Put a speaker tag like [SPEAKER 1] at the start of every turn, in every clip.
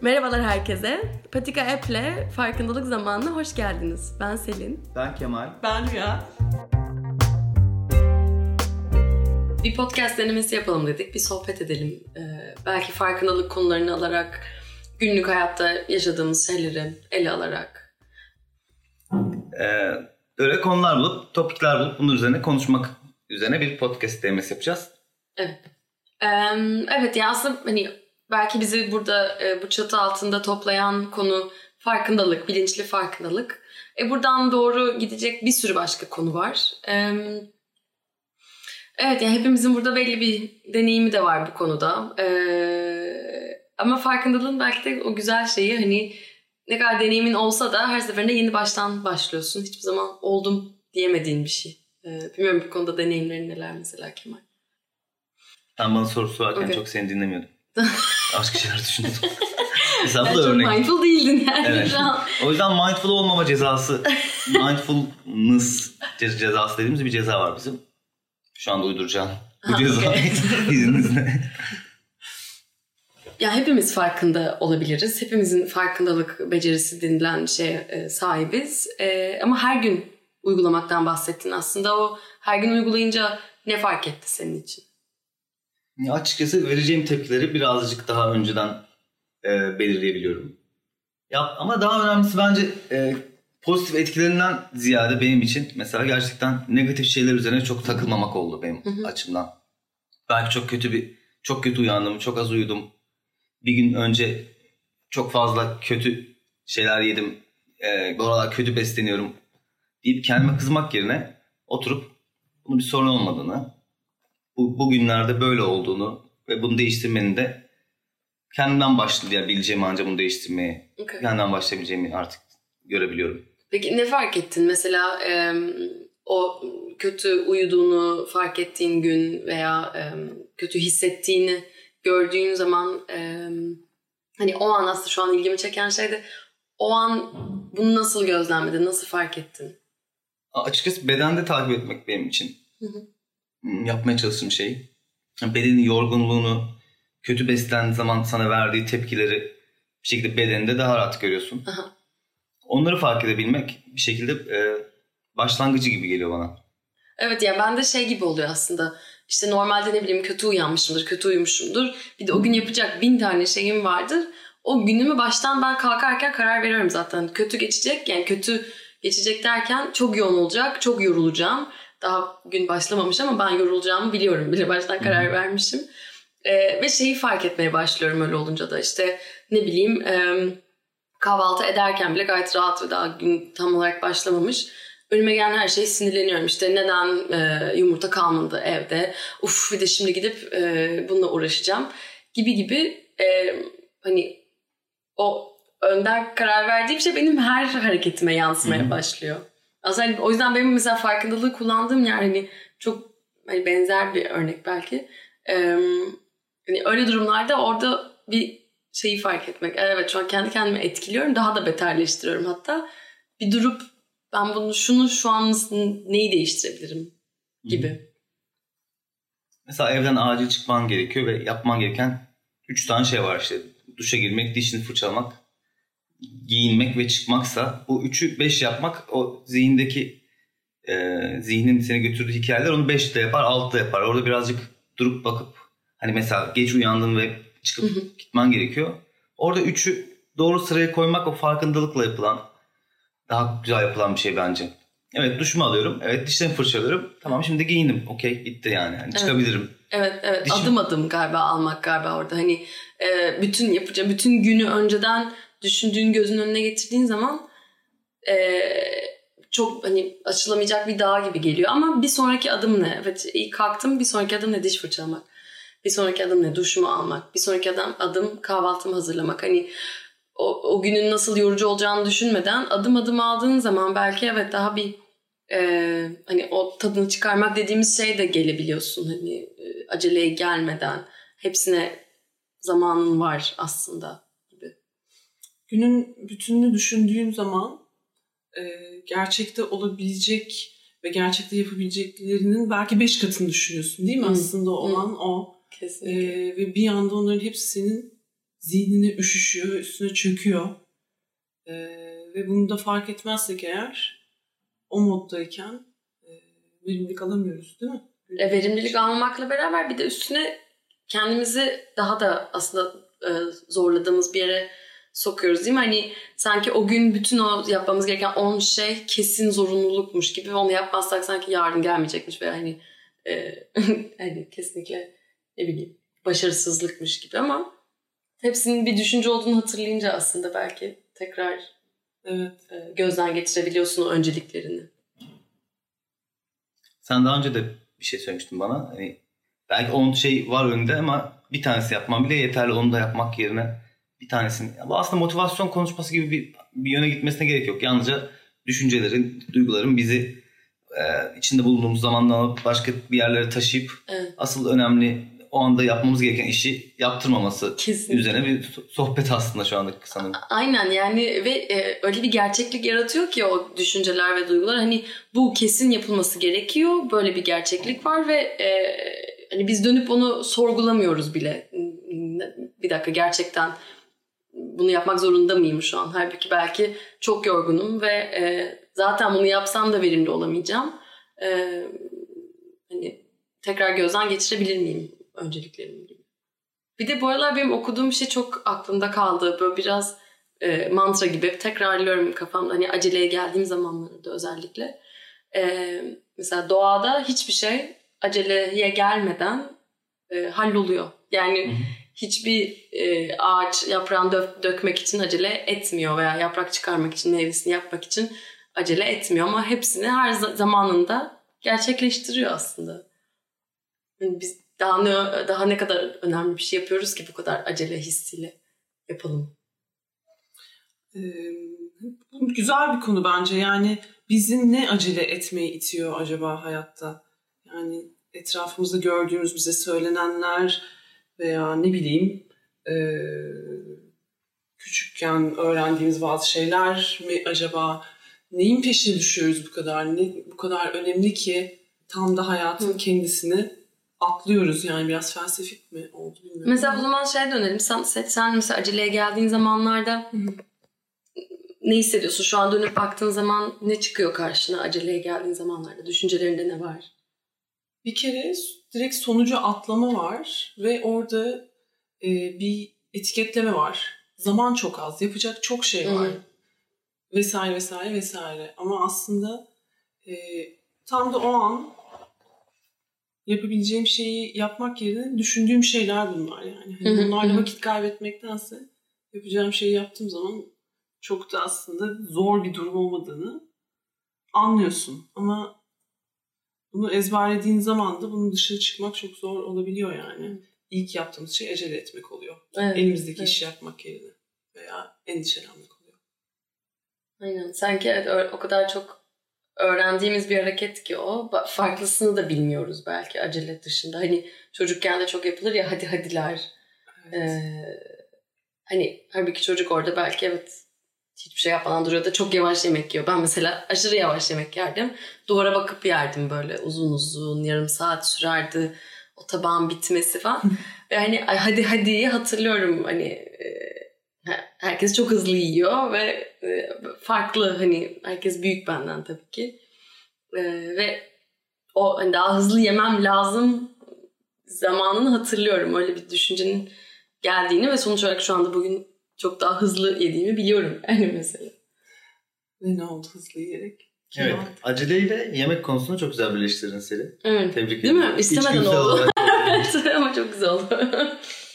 [SPEAKER 1] Merhabalar herkese. Patika App'le farkındalık zamanına hoş geldiniz. Ben Selin.
[SPEAKER 2] Ben Kemal.
[SPEAKER 3] Ben Rüya.
[SPEAKER 1] Bir podcast denemesi yapalım dedik. Bir sohbet edelim. Ee, belki farkındalık konularını alarak, günlük hayatta yaşadığımız şeyleri ele alarak.
[SPEAKER 2] Ee, öyle konular bulup, topikler bulup bunun üzerine konuşmak üzerine bir podcast denemesi yapacağız.
[SPEAKER 1] Evet. Ee, evet ya aslında hani belki bizi burada e, bu çatı altında toplayan konu farkındalık, bilinçli farkındalık. E, buradan doğru gidecek bir sürü başka konu var. Ee, evet yani hepimizin burada belli bir deneyimi de var bu konuda. Ee, ama farkındalığın belki de o güzel şeyi hani ne kadar deneyimin olsa da her seferinde yeni baştan başlıyorsun. Hiçbir zaman oldum diyemediğin bir şey. Ee, bilmiyorum bu konuda deneyimlerin neler mesela Kemal.
[SPEAKER 2] Ben bana soru sorarken
[SPEAKER 1] Okay.
[SPEAKER 2] çok seni dinlemiyordum. Başka şeyler düşünüyordum. Mesela bu da örnek.
[SPEAKER 1] mindful değildin yani
[SPEAKER 2] Evet. O yüzden mindful olmama cezası, mindfulness ce- cezası dediğimiz bir ceza var bizim. Şu anda uyduracağım. Bu
[SPEAKER 1] Ha,
[SPEAKER 2] ceza
[SPEAKER 1] okey.
[SPEAKER 2] izninizle.
[SPEAKER 1] Ya hepimiz farkında olabiliriz. Hepimizin farkındalık becerisi denilen şeye e, sahibiz. E, ama her gün uygulamaktan bahsettin aslında. O her gün uygulayınca ne fark etti senin için?
[SPEAKER 2] Açıkçası vereceğim tepkileri birazcık daha önceden e, belirleyebiliyorum. Ya ama daha önemlisi bence e, pozitif etkilerinden ziyade benim için mesela gerçekten negatif şeyler üzerine çok takılmamak oldu benim
[SPEAKER 1] Hı hı.
[SPEAKER 2] açımdan. Belki çok kötü bir çok kötü uyandım, çok az uyudum. Bir gün önce çok fazla kötü şeyler yedim. E, bu aralar kötü besleniyorum deyip kendime kızmak yerine oturup bunun bir sorun olmadığını, bu, bugünlerde böyle olduğunu ve bunu değiştirmenin de kendimden başlayabileceğimi ancak bunu değiştirmeye,
[SPEAKER 1] Okay.
[SPEAKER 2] kendimden başlayabileceğimi artık görebiliyorum.
[SPEAKER 1] Peki ne fark ettin? Mesela e, o kötü uyuduğunu fark ettiğin gün veya e, kötü hissettiğini gördüğün zaman e, hani o an aslında şu an ilgimi çeken şey de o an bunu nasıl gözlemledin, nasıl fark ettin?
[SPEAKER 2] Açıkçası bedende takip etmek benim için
[SPEAKER 1] Hı hı.
[SPEAKER 2] Yapmaya çalıştığım şey. Bedenin yorgunluğunu, kötü beslendiği zaman sana verdiği tepkileri bir şekilde bedeninde daha rahat görüyorsun.
[SPEAKER 1] Aha.
[SPEAKER 2] Onları fark edebilmek bir şekilde e, başlangıcı gibi geliyor bana.
[SPEAKER 1] Evet ya ben de şey gibi oluyor aslında. İşte normalde ne bileyim kötü uyanmışımdır, kötü uyumuşumdur. Bir de o gün yapacak bin tane şeyim vardır. O günümü baştan ben kalkarken karar veriyorum zaten. Kötü geçecek yani kötü geçecek derken çok yoğun olacak, çok yorulacağım. Daha gün başlamamış ama ben yorulacağımı biliyorum bile baştan karar vermişim. Ee, ve şeyi fark etmeye başlıyorum öyle olunca da işte ne bileyim em, kahvaltı ederken bile gayet rahat ve daha gün tam olarak başlamamış. Önüme gelen her şeye sinirleniyorum. İşte neden e, yumurta kalmadı evde? Uf bir de şimdi gidip e, bununla uğraşacağım. Gibi gibi e, hani o önden karar verdiğim şey benim her hareketime yansımaya
[SPEAKER 2] Hı hı.
[SPEAKER 1] başlıyor. Aslında hani o yüzden benim mesela farkındalığı kullandığım yer hani çok hani benzer bir örnek belki. E, hani öyle durumlarda orada bir şeyi fark etmek. Evet şu an kendi kendimi etkiliyorum. Daha da beterleştiriyorum hatta. Bir durup ben bunu şunu şu an neyi değiştirebilirim gibi.
[SPEAKER 2] Mesela evden acil çıkman gerekiyor ve yapman gereken 3 tane şey var işte. Duşa girmek, dişini fırçalamak, giyinmek ve çıkmaksa bu 3'ü 5 yapmak o zihindeki e, zihnin seni götürdüğü hikayeler onu 5'te yapar, 6'da yapar. Orada birazcık durup bakıp hani mesela geç uyandın ve çıkıp
[SPEAKER 1] Hı hı.
[SPEAKER 2] gitmen gerekiyor. Orada 3'ü doğru sıraya koymak o farkındalıkla yapılan daha güzel yapılan bir şey bence. Evet duşumu alıyorum. Evet dişlerimi fırçalıyorum. Tamam şimdi giyindim. Okey bitti yani. Hani
[SPEAKER 1] Evet.
[SPEAKER 2] Çıkabilirim.
[SPEAKER 1] Evet evet
[SPEAKER 2] Dişim-
[SPEAKER 1] adım adım galiba almak galiba orada. Hani e, bütün yapacağım bütün günü önceden düşündüğün gözün önüne getirdiğin zaman e, çok hani açılamayacak bir dağ gibi geliyor. Ama bir sonraki adım ne? Evet ilk kalktım bir sonraki adım ne? Diş fırçalamak. Bir sonraki adım ne? Duşumu almak. Bir sonraki adım, adım kahvaltımı hazırlamak. Hani o, o günün nasıl yorucu olacağını düşünmeden adım adım aldığın zaman belki evet daha bir e, hani o tadını çıkarmak dediğimiz şey de gelebiliyorsun. Hani e, aceleye gelmeden hepsine zamanın var aslında.
[SPEAKER 3] Günün bütününü düşündüğün zaman e, gerçekte olabilecek ve gerçekte yapabileceklerinin belki beş katını düşünüyorsun değil mi?
[SPEAKER 1] Hı.
[SPEAKER 3] Aslında
[SPEAKER 1] Hı.
[SPEAKER 3] olan o. E,
[SPEAKER 1] Kesinlikle.
[SPEAKER 3] ve bir anda onların hepsi senin zihnine üşüşüyor, üstüne çöküyor. Ee, ve bunu da fark etmezsek eğer o moddayken e, verimlilik alamıyoruz değil mi?
[SPEAKER 1] E, verimlilik almamakla beraber bir de üstüne kendimizi daha da aslında e, zorladığımız bir yere sokuyoruz değil mi? Hani sanki o gün bütün o yapmamız gereken 10 şey kesin zorunlulukmuş gibi onu yapmazsak sanki yarın gelmeyecekmiş ve hani e, hani kesinlikle ne bileyim başarısızlıkmış gibi ama hepsinin bir düşünce olduğunu hatırlayınca aslında belki tekrar
[SPEAKER 3] Evet.
[SPEAKER 1] e, gözden geçirebiliyorsun o önceliklerini.
[SPEAKER 2] Sen daha önce de bir şey söylemiştin bana. Hani belki 10 şey var önünde ama bir tanesi yapmam bile yeterli. Onu da yapmak yerine bir tanesini. Bu aslında motivasyon konuşması gibi bir, bir yöne gitmesine gerek yok. Yalnızca düşüncelerin, duyguların bizi e, içinde bulunduğumuz zamandan alıp başka bir yerlere taşıyıp
[SPEAKER 1] Evet.
[SPEAKER 2] asıl önemli o anda yapmamız gereken işi yaptırmaması
[SPEAKER 1] Kesinlikle.
[SPEAKER 2] üzerine bir so- sohbet aslında şu anda sanırım.
[SPEAKER 1] Aynen yani ve e, öyle bir gerçeklik yaratıyor ki o düşünceler ve duygular hani bu kesin yapılması gerekiyor böyle bir gerçeklik var ve e, hani biz dönüp onu sorgulamıyoruz bile bir dakika gerçekten bunu yapmak zorunda mıyım şu an halbuki belki çok yorgunum ve e, zaten bunu yapsam da verimli olamayacağım E, hani tekrar gözden geçirebilir miyim önceliklerimi gibi. Bir de bu aralar benim okuduğum şey çok aklımda kaldı. Böyle biraz e, mantra gibi tekrarlıyorum kafamda. Hani aceleye geldiğim zamanlarda özellikle. E, mesela doğada hiçbir şey aceleye gelmeden e, halloluyor. Yani hiçbir e, ağaç yaprağını dök- dökmek için acele etmiyor veya yaprak çıkarmak için, meyvesini yapmak için acele etmiyor ama hepsini her za- zamanında gerçekleştiriyor aslında. Yani biz daha ne daha ne kadar önemli bir şey yapıyoruz ki bu kadar acele hissiyle yapalım.
[SPEAKER 3] Ee, güzel bir konu bence. Yani bizi ne acele etmeye itiyor acaba hayatta? Yani etrafımızda gördüğümüz bize söylenenler veya ne bileyim e, küçükken öğrendiğimiz bazı şeyler mi acaba? Neyin peşine düşüyoruz bu kadar? Ne bu kadar önemli ki tam da hayatın
[SPEAKER 1] Hı.
[SPEAKER 3] kendisini atlıyoruz yani biraz felsefik mi oldu bilmiyorum.
[SPEAKER 1] Mesela o zaman şey dönelim. Sen, sen, mesela aceleye geldiğin zamanlarda
[SPEAKER 3] hı.
[SPEAKER 1] ne hissediyorsun? Şu an dönüp baktığın zaman ne çıkıyor karşına aceleye geldiğin zamanlarda? Düşüncelerinde ne var?
[SPEAKER 3] Bir kere direkt sonucu atlama var ve orada e, bir etiketleme var. Zaman çok az, yapacak çok şey var.
[SPEAKER 1] Hı.
[SPEAKER 3] Vesaire vesaire vesaire. Ama aslında e, tam da o an yapabileceğim şeyi yapmak yerine düşündüğüm şeyler bunlar yani. Hani
[SPEAKER 1] hı,
[SPEAKER 3] bunlarla vakit kaybetmektense yapacağım şeyi yaptığım zaman çok da aslında zor bir durum olmadığını anlıyorsun. Ama bunu ezberlediğin zaman da bunun dışına çıkmak çok zor olabiliyor yani. İlk yaptığımız şey acele etmek oluyor.
[SPEAKER 1] Evet,
[SPEAKER 3] Elimizdeki
[SPEAKER 1] evet.
[SPEAKER 3] işi yapmak yerine veya endişelenmek oluyor.
[SPEAKER 1] Aynen. Sanki evet, o kadar çok öğrendiğimiz bir hareket ki o. Farklısını da bilmiyoruz belki acele dışında. Hani çocukken de çok yapılır ya hadi hadiler.
[SPEAKER 3] Evet.
[SPEAKER 1] Ee, hani halbuki çocuk orada belki evet hiçbir şey yapmadan duruyor da çok yavaş yemek yiyor. Ben mesela aşırı yavaş yemek yerdim. Duvara bakıp yerdim böyle uzun uzun yarım saat sürerdi o tabağın bitmesi falan. ve hani hadi hadiyi hatırlıyorum hani e, he- herkes çok hızlı yiyor ve e, farklı hani herkes büyük benden tabii ki. E, ve o hani daha hızlı yemem lazım zamanını hatırlıyorum. Öyle bir düşüncenin geldiğini ve sonuç olarak şu anda bugün çok daha hızlı yediğimi biliyorum. Yani mesela.
[SPEAKER 3] Ve ne oldu hızlı yiyerek? Kilo
[SPEAKER 2] Evet.
[SPEAKER 3] aldım.
[SPEAKER 2] Aceleyle yemek konusunu çok güzel birleştirdin Seri.
[SPEAKER 1] Evet.
[SPEAKER 2] Tebrik
[SPEAKER 1] Değil
[SPEAKER 2] ederim.
[SPEAKER 1] mi? İstemeden oldu. Ama çok güzel oldu.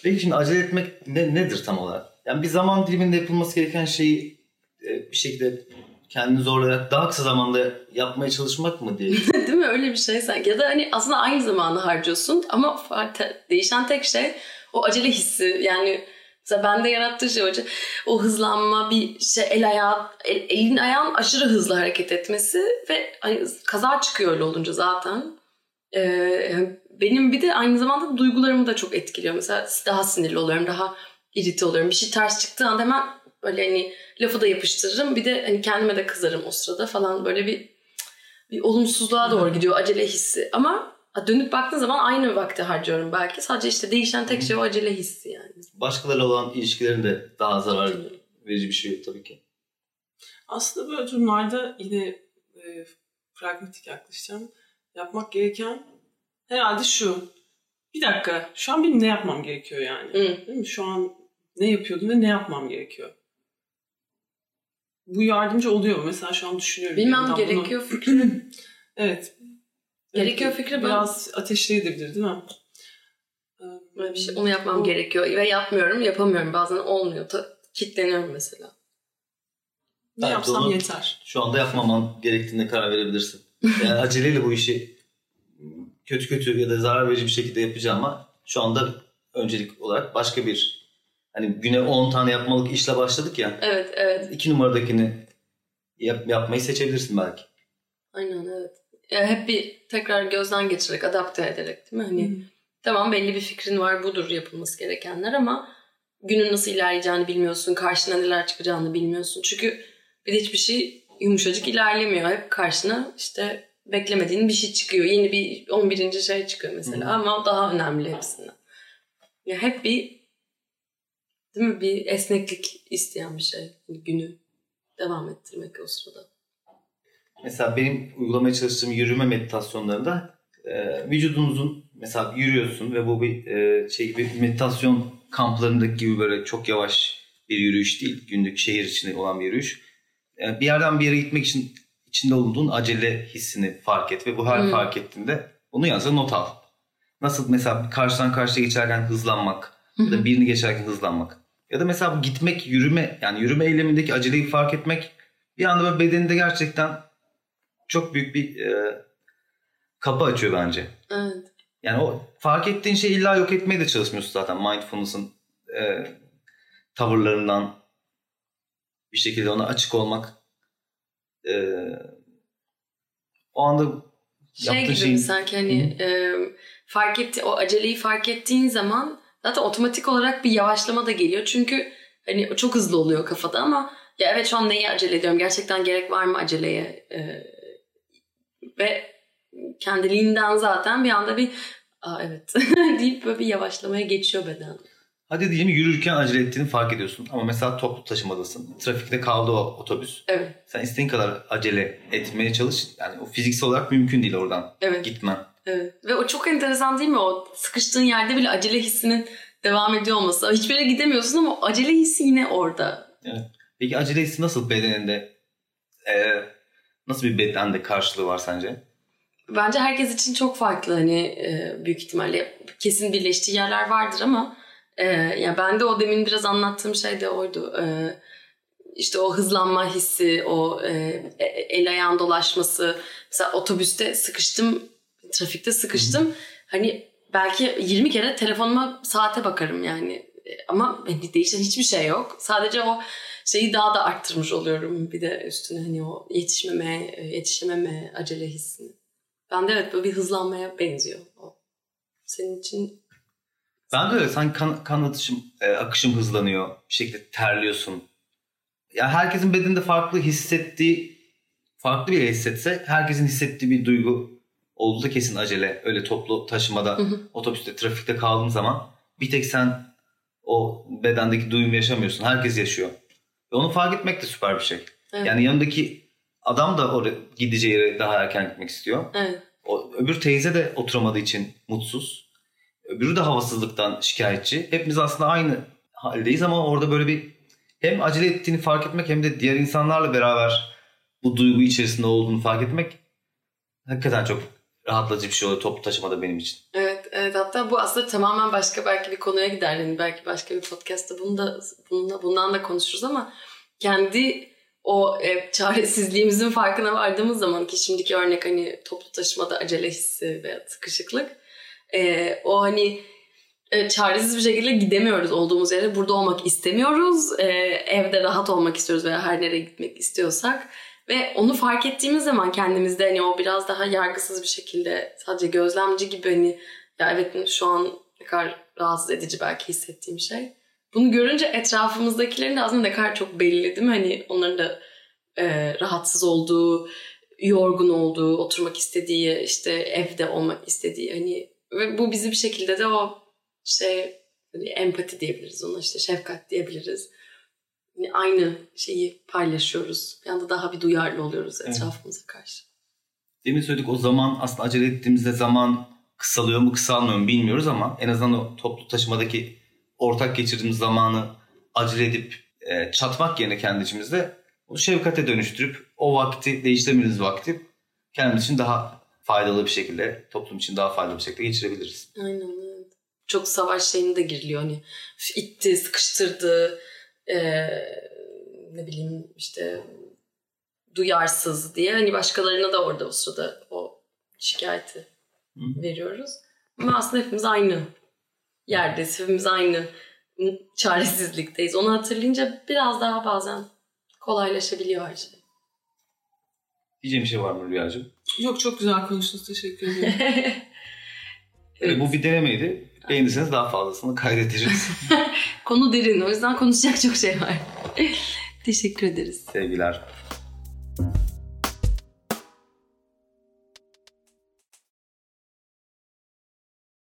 [SPEAKER 2] Peki şimdi acele etmek ne, nedir tam olarak? Yani bir zaman diliminde yapılması gereken şeyi e, bir şekilde kendini zorlayarak daha kısa zamanda yapmaya çalışmak mı diye.
[SPEAKER 1] Değil mi? Öyle bir şey sanki. Ya da hani aslında aynı zamanı harcıyorsun ama değişen tek şey o acele hissi. Yani mesela bende yarattığı şey acı- o hızlanma, bir şey el ayağı, el- elin ayağın aşırı hızlı hareket etmesi ve hani kaza çıkıyor öyle olunca zaten. Ee, yani benim bir de aynı zamanda duygularımı da çok etkiliyor. Mesela daha sinirli oluyorum, daha irite oluyorum. Bir şey ters çıktığı anda hemen böyle hani lafı da yapıştırırım. Bir de hani kendime de kızarım o sırada falan böyle bir bir olumsuzluğa doğru gidiyor acele hissi. Ama dönüp baktığın zaman aynı vakti harcıyorum belki. Sadece işte değişen tek şey o acele hissi yani.
[SPEAKER 2] Başkalarıyla olan ilişkilerin de daha zarar verici bir şey tabii ki.
[SPEAKER 3] Aslında böyle durumlarda yine e, pragmatik yaklaşacağım. Yapmak gereken herhalde şu. Bir dakika şu an benim ne yapmam gerekiyor yani?
[SPEAKER 1] Hı.
[SPEAKER 3] Değil mi? Şu an ne yapıyordum ve ne yapmam gerekiyor? Bu yardımcı oluyor mu? Mesela şu an düşünüyorum.
[SPEAKER 1] Bilmem gerekiyor
[SPEAKER 3] Bunu...
[SPEAKER 1] fikri.
[SPEAKER 3] Evet.
[SPEAKER 1] Gerekiyor fikri ben-
[SPEAKER 3] Biraz ateşleyebilir değil mi?
[SPEAKER 1] Böyle bir şey, onu yapmam
[SPEAKER 3] Bu-
[SPEAKER 1] gerekiyor ve yapmıyorum, yapamıyorum. Bazen olmuyor. Ta, kitleniyorum mesela.
[SPEAKER 3] Ne
[SPEAKER 2] Evet,
[SPEAKER 3] yapsam
[SPEAKER 2] onu-
[SPEAKER 3] yeter.
[SPEAKER 2] Şu anda yapmaman gerektiğine karar verebilirsin. Yani aceleyle bu işi kötü kötü ya da zarar verici bir şekilde yapacağım ama şu anda öncelik olarak başka bir hani güne 10 tane yapmalık işle başladık ya.
[SPEAKER 1] Evet, evet.
[SPEAKER 2] iki numaradakini yap, yapmayı seçebilirsin belki.
[SPEAKER 1] Aynen evet. Ya hep bir tekrar gözden geçirerek, adapte ederek değil mi? Hani
[SPEAKER 3] Hı.
[SPEAKER 1] tamam belli bir fikrin var budur yapılması gerekenler ama günün nasıl ilerleyeceğini bilmiyorsun. Karşına neler çıkacağını bilmiyorsun. Çünkü bir de hiçbir şey yumuşacık ilerlemiyor. Hep karşına işte beklemediğin bir şey çıkıyor. Yeni bir 11. şey çıkıyor mesela
[SPEAKER 2] Hı.
[SPEAKER 1] ama daha önemli hepsinden. Ya hep bir değil mi bir esneklik isteyen bir şey. Hani günü devam ettirmek o sırada.
[SPEAKER 2] Mesela benim uygulamaya çalıştığım yürüme meditasyonlarında e, vücudunuzun mesela yürüyorsun ve bu bir e, şey gibi meditasyon kamplarındaki gibi böyle çok yavaş bir yürüyüş değil. Günlük şehir içinde olan bir yürüyüş. E, bir yerden bir yere gitmek için içinde olduğun acele hissini fark et ve bu her
[SPEAKER 1] Hmm.
[SPEAKER 2] fark ettiğinde onu yazı not al. Nasıl mesela karşıdan karşıya geçerken hızlanmak ya da birini geçerken hızlanmak. Ya da mesela bu gitmek, yürüme yani yürüme eylemindeki aceleyi fark etmek bir anda böyle bedeninde gerçekten çok büyük bir e, kapı açıyor bence.
[SPEAKER 1] Evet.
[SPEAKER 2] Yani o fark ettiğin şeyi illa yok etmeye de çalışmıyorsun zaten mindfulness'ın e, tavırlarından bir şekilde ona açık olmak e, o anda
[SPEAKER 1] Şey gibi
[SPEAKER 2] şeyin
[SPEAKER 1] sanki hani e, fark etti o aceleyi fark ettiğin zaman zaten otomatik olarak bir yavaşlama da geliyor. Çünkü hani çok hızlı oluyor kafada ama ya evet şu an neyi acele ediyorum? Gerçekten gerek var mı aceleye? E, ve kendiliğinden zaten bir anda bir Aa, evet deyip böyle bir yavaşlamaya geçiyor beden.
[SPEAKER 2] hadi diyelim yürürken acele ettiğini fark ediyorsun ama mesela toplu taşımadasın. Trafikte kaldı o otobüs.
[SPEAKER 1] Evet,
[SPEAKER 2] Sen istediğin kadar acele etmeye çalış. Yani o fiziksel olarak mümkün değil oradan
[SPEAKER 1] evet.
[SPEAKER 2] gitmen.
[SPEAKER 1] Evet. Ve o çok enteresan değil mi? O sıkıştığın yerde bile acele hissinin devam ediyor olması. Hiçbir yere gidemiyorsun ama acele hissi yine orada.
[SPEAKER 2] Peki acele hissi nasıl bedeninde e, nasıl bir bedende karşılığı var sence?
[SPEAKER 1] Bence herkes için çok farklı hani e, büyük ihtimalle kesin birleştiği yerler vardır ama e, ya ben de o demin biraz anlattığım şey de oydu. E, işte o hızlanma hissi, o e, e- el ayağın dolaşması. Mesela otobüste sıkıştım, trafikte sıkıştım. Hani belki 20 kere telefonuma saate bakarım yani. E, Ama hani değişen hiçbir şey yok. Sadece o şeyi daha da arttırmış oluyorum. Bir de üstüne hani o yetişmeme, e, yetişememe acele hissini. Ben de evet böyle bir hızlanmaya benziyor. O. Senin için
[SPEAKER 2] Ben de öyle. Sanki kan, kan atışım, e, akışım hızlanıyor. Bir şekilde terliyorsun. Ya herkesin bedeninde farklı hissettiği, farklı bir hissetse herkesin hissettiği bir duygu olduğu da kesin acele. Öyle toplu taşımada,
[SPEAKER 1] Hı hı.
[SPEAKER 2] otobüste, trafikte kaldığın zaman bir tek sen o bedendeki duyumu yaşamıyorsun. Herkes yaşıyor. Ve onu fark etmek de süper bir şey.
[SPEAKER 1] Evet.
[SPEAKER 2] Yani yanındaki adam da oraya gideceği yere daha erken gitmek istiyor.
[SPEAKER 1] evet.
[SPEAKER 2] O, öbür teyze de oturamadığı için mutsuz. Öbürü de havasızlıktan şikayetçi. Hepimiz aslında aynı haldeyiz ama orada böyle bir hem acele ettiğini fark etmek hem de diğer insanlarla beraber bu duygu içerisinde olduğunu fark etmek hakikaten çok rahatlatıcı bir şey oluyor toplu taşımada benim için.
[SPEAKER 1] Evet, evet. Hatta bu aslında tamamen başka belki bir konuya gider. Yani belki başka bir podcast'ta bunu da, bununla, bundan da konuşuruz ama kendi o e, çaresizliğimizin farkına vardığımız zaman ki şimdiki örnek hani toplu taşımada acele hissi veya sıkışıklık e, o hani e, çaresiz bir şekilde gidemiyoruz olduğumuz yere. Burada olmak istemiyoruz. E, evde rahat olmak istiyoruz veya her nereye gitmek istiyorsak. Ve onu fark ettiğimiz zaman kendimizde hani o biraz daha yargısız bir şekilde sadece gözlemci gibi hani ya evet şu an ne kadar rahatsız edici belki hissettiğim şey. Bunu görünce etrafımızdakilerin de aslında ne kadar çok belli değil mi? Hani onların da e, rahatsız olduğu, yorgun olduğu, oturmak istediği, işte evde olmak istediği hani ve bu bizi bir şekilde de o şey hani empati diyebiliriz ona işte şefkat diyebiliriz. Yani aynı şeyi paylaşıyoruz. Bir anda daha bir duyarlı oluyoruz etrafımıza karşı.
[SPEAKER 2] Demin söyledik o zaman aslında acele ettiğimizde zaman kısalıyor mu kısalmıyor mu bilmiyoruz ama en azından o toplu taşımadaki ortak geçirdiğimiz zamanı acele edip e, çatmak yerine kendi içimizde onu şefkate dönüştürüp o vakti değiştirmediğimiz vakti kendimiz için daha faydalı bir şekilde toplum için daha faydalı bir şekilde geçirebiliriz.
[SPEAKER 1] Aynen evet. Çok savaş şeyinde de giriliyor hani itti, sıkıştırdı, ee, ne bileyim işte duyarsız diye hani başkalarına da orada o sırada o şikayeti
[SPEAKER 2] Hı.
[SPEAKER 1] veriyoruz. Ama aslında hepimiz aynı yerdeyiz. Hepimiz aynı çaresizlikteyiz. Onu hatırlayınca biraz daha bazen kolaylaşabiliyor her şey.
[SPEAKER 2] Diyeceğim bir şey var mı Rüyacığım?
[SPEAKER 3] Yok çok güzel konuştunuz. Teşekkür ederim.
[SPEAKER 2] Evet. Bu bir denemeydi. Beğendiyseniz daha fazlasını kaydederiz.
[SPEAKER 1] Konu derin. O yüzden konuşacak çok şey var. Teşekkür ederiz.
[SPEAKER 2] Sevgiler.